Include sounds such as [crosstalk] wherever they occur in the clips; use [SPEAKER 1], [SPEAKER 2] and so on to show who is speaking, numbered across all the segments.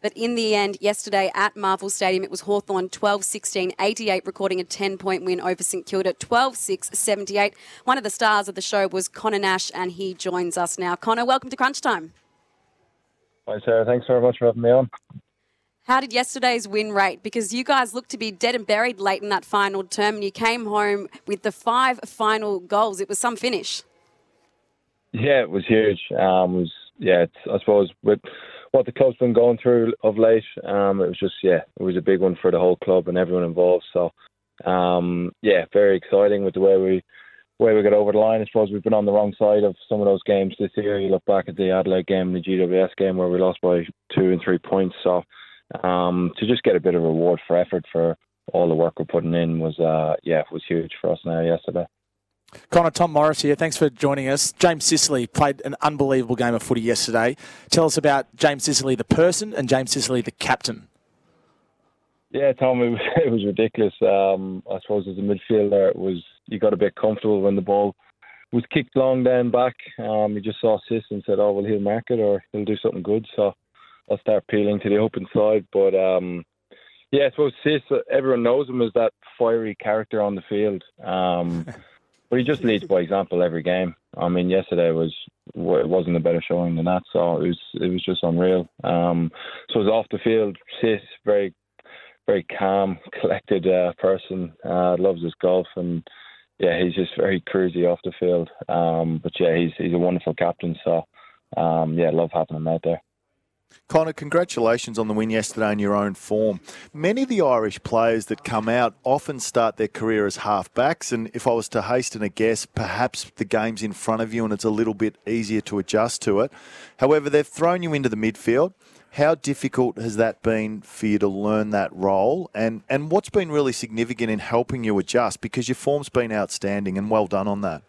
[SPEAKER 1] But in the end, yesterday at Marvel Stadium, it was Hawthorn 12 16 88, recording a 10 point win over St Kilda 12 6 78. One of the stars of the show was Conor Nash, and he joins us now. Conor, welcome to Crunch Time.
[SPEAKER 2] Hi, Sarah. Thanks very much for having me on.
[SPEAKER 1] How did yesterday's win rate? Because you guys looked to be dead and buried late in that final term, and you came home with the five final goals. It was some finish.
[SPEAKER 2] Yeah, it was huge. Um, it was yeah, I suppose with what the club's been going through of late, um, it was just yeah, it was a big one for the whole club and everyone involved. So um, yeah, very exciting with the way we way we got over the line. I suppose we've been on the wrong side of some of those games this year. You look back at the Adelaide game, the GWS game where we lost by two and three points. So um, to just get a bit of reward for effort for all the work we're putting in was uh, yeah, was huge for us now yesterday.
[SPEAKER 3] Conor, Tom Morris here. Thanks for joining us. James Sicily played an unbelievable game of footy yesterday. Tell us about James Sicily, the person, and James Sicily, the captain.
[SPEAKER 2] Yeah, Tom, [laughs] it was, it was ridiculous. Um, I suppose as a midfielder, it was you got a bit comfortable when the ball was kicked long down back. Um, you just saw Sis and said, "Oh well, he'll mark it or he'll do something good." So I'll start peeling to the open side. But um, yeah, I suppose Sis, everyone knows him as that fiery character on the field. [laughs] But he just leads by example every game. I mean, yesterday was it wasn't a better showing than that, so it was it was just unreal. Um, so it was off the field, Sis very very calm, [laughs] collected uh, person. Uh, loves his golf and yeah, he's just very cruisy off the field. Um, but yeah, he's he's a wonderful captain. So um, yeah, love having him out there.
[SPEAKER 4] Conor, congratulations on the win yesterday in your own form. Many of the Irish players that come out often start their career as halfbacks, and if I was to hasten a guess, perhaps the game's in front of you and it's a little bit easier to adjust to it. However, they've thrown you into the midfield. How difficult has that been for you to learn that role, and and what's been really significant in helping you adjust? Because your form's been outstanding, and well done on that.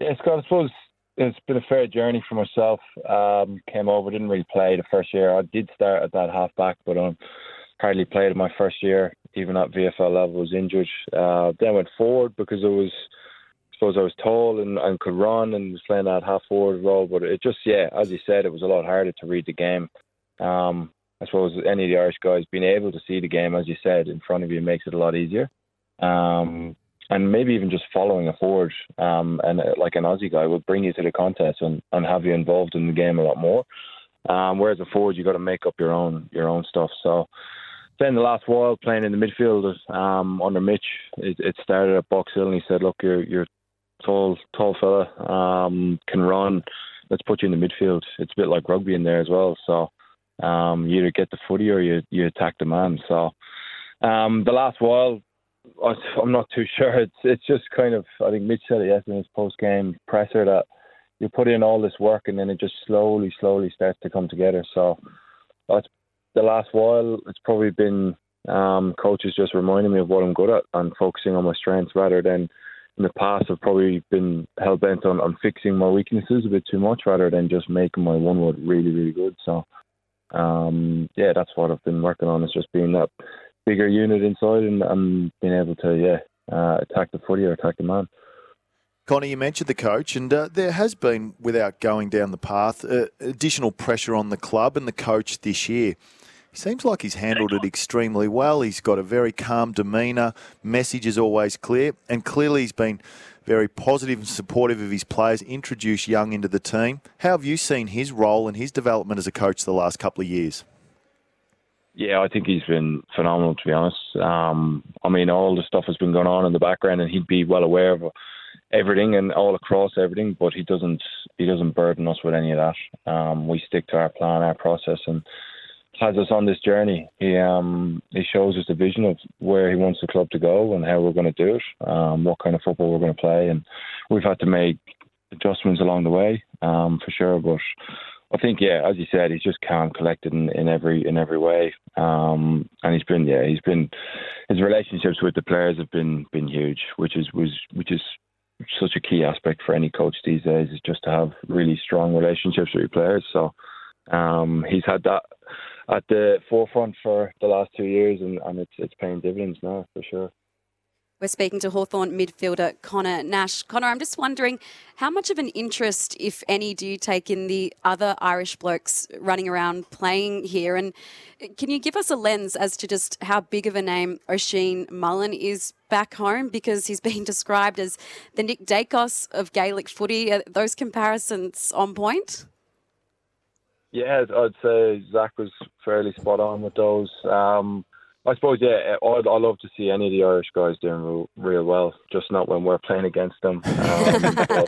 [SPEAKER 2] Yeah, Scott. I suppose it's been a fair journey for myself. Um, came over, didn't really play the first year. I did start at that half back, but um, hardly played in my first year, even at VFL level. Was injured. Uh, then went forward because it was. I suppose I was tall and, and could run and was playing that half forward role, but it just yeah, as you said, it was a lot harder to read the game. Um, I suppose any of the Irish guys being able to see the game, as you said, in front of you makes it a lot easier. Um, and maybe even just following a forward um, and uh, like an Aussie guy will bring you to the contest and, and have you involved in the game a lot more. Um, whereas a forward, you got to make up your own your own stuff. So then the last while playing in the midfield um, under Mitch, it, it started at Box Hill, and he said, "Look, you're you're tall tall fella, um, can run. Let's put you in the midfield. It's a bit like rugby in there as well. So um, you either get the footy or you you attack the man. So um, the last while I'm not too [laughs] sure. It's it's just kind of I think Mitch said it yesterday in his post game presser that you put in all this work and then it just slowly, slowly starts to come together. So that's the last while. It's probably been um, coaches just reminding me of what I'm good at and focusing on my strengths rather than in the past I've probably been hell bent on, on fixing my weaknesses a bit too much rather than just making my one word really, really good. So um, yeah, that's what I've been working on. Is just being that bigger unit inside and, and being able to yeah uh, attack the footy or attack the man.
[SPEAKER 4] Connie, you mentioned the coach, and uh, there has been, without going down the path, uh, additional pressure on the club and the coach this year. He seems like he's handled it extremely well. He's got a very calm demeanour. Message is always clear, and clearly he's been very positive and supportive of his players. Introduced young into the team. How have you seen his role and his development as a coach the last couple of years?
[SPEAKER 2] Yeah, I think he's been phenomenal to be honest. Um, I mean, all the stuff has been going on in the background, and he'd be well aware of everything and all across everything. But he doesn't he doesn't burden us with any of that. Um, we stick to our plan, our process, and has us on this journey. He um, he shows us the vision of where he wants the club to go and how we're going to do it, um, what kind of football we're going to play, and we've had to make adjustments along the way um, for sure, but I think, yeah, as you said, he's just calm, collected in, in every in every way, um, and he's been, yeah, he's been his relationships with the players have been been huge, which is was which is such a key aspect for any coach these days is just to have really strong relationships with your players. So um, he's had that at the forefront for the last two years, and, and it's it's paying dividends now for sure.
[SPEAKER 1] We're speaking to Hawthorn midfielder Conor Nash. Conor, I'm just wondering how much of an interest, if any, do you take in the other Irish blokes running around playing here? And can you give us a lens as to just how big of a name Oisin Mullin is back home? Because he's [laughs] been described as the Nick Daicos of Gaelic footy. Are those comparisons on point?
[SPEAKER 2] Yeah, I'd say Zach was fairly spot on with those. Um, I suppose, yeah, I'd, I love to see any of the Irish guys doing real, real well, just not when we're playing against them. [laughs] Um,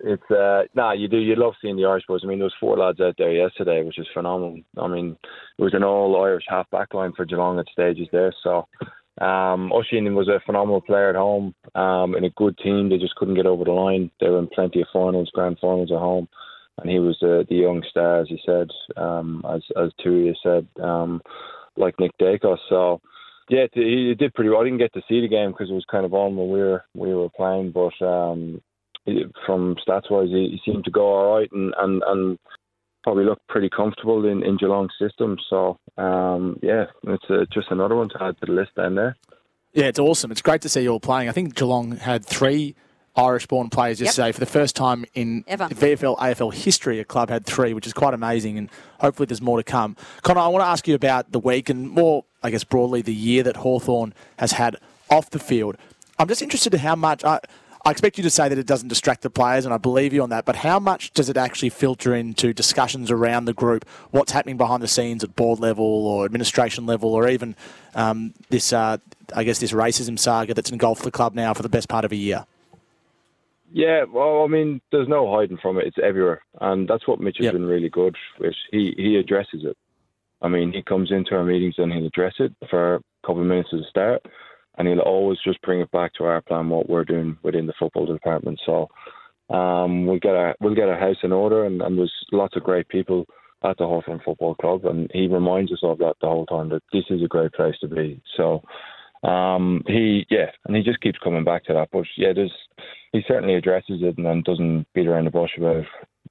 [SPEAKER 2] it's uh nah you do you love seeing the Irish boys. I mean there was four lads out there yesterday, which is phenomenal. I mean it was an all Irish half back line for Geelong at stages there. So um was a phenomenal player at home, um in a good team. They just couldn't get over the line. They were in plenty of finals, grand finals at home. And he was uh, the young star as he said, um as as Turia said. Um like Nick Daicos. So yeah, he did pretty well. I didn't get to see the game because it was kind of on when we were we were playing, but um, from stats wise, he, he, seemed to go all right and and, and probably looked pretty comfortable in in Geelong's system. So um, yeah, it's uh, just another one to add to the list down there.
[SPEAKER 3] Yeah, it's awesome. It's great to see you all playing. I think Geelong had three Irish-born players yesterday yep. for the first time in Ever. VFL AFL history. A club had three, which is quite amazing, and hopefully there's more to come. Conor, I want to ask you about the week and more, I guess, broadly the year that Hawthorn has had off the field. I'm just interested in how much. I, I expect you to say that it doesn't distract the players, and I believe you on that. But how much does it actually filter into discussions around the group? What's happening behind the scenes at board level or administration level, or even um, this, uh, I guess, this racism saga that's engulfed the club now for the best part of a year?
[SPEAKER 2] Yeah, well, I mean, there's no hiding from it. It's everywhere, and that's what Mitch has yep. been really good with. He he addresses it. I mean, he comes into our meetings and he'll address it for a couple of minutes at the start, and he'll always just bring it back to our plan, what we're doing within the football department. So um, we'll get our we'll get our house in order, and, and there's lots of great people at the Hawthorn Football Club, and he reminds us of that the whole time that this is a great place to be. So um, he yeah, and he just keeps coming back to that. But yeah, there's he certainly addresses it and then doesn't beat around the bush about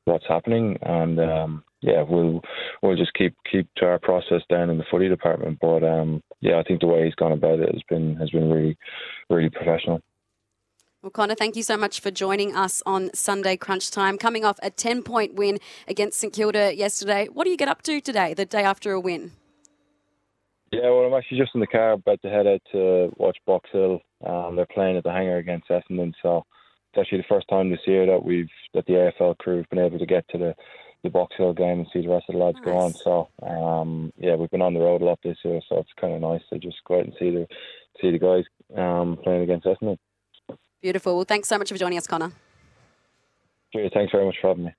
[SPEAKER 2] what's happening. And um, yeah, we'll we'll just keep keep to our process down in the footy department. But um, yeah, I think the way he's gone about it has been has been really really professional.
[SPEAKER 1] Well, Conor, thank you so much for joining us on Sunday Crunch Time. Coming off a 10 point win against St Kilda yesterday, what do you get up to today, the day after a win?
[SPEAKER 2] Yeah, well, I'm actually just in the car about to head out to watch Box Hill. Um, they're playing at the hangar against Essendon, so it's actually the first time this year that we've that the AFL crew have been able to get to the the Box Hill game and see the rest of the lads nice. go on. So um, yeah, we've been on the road a lot this year, so it's kind of nice to just go out and see the see the guys um, playing against Essendon.
[SPEAKER 1] Beautiful. Well, thanks so much for joining us, Conor.
[SPEAKER 2] Cheers. Thanks very much for having me.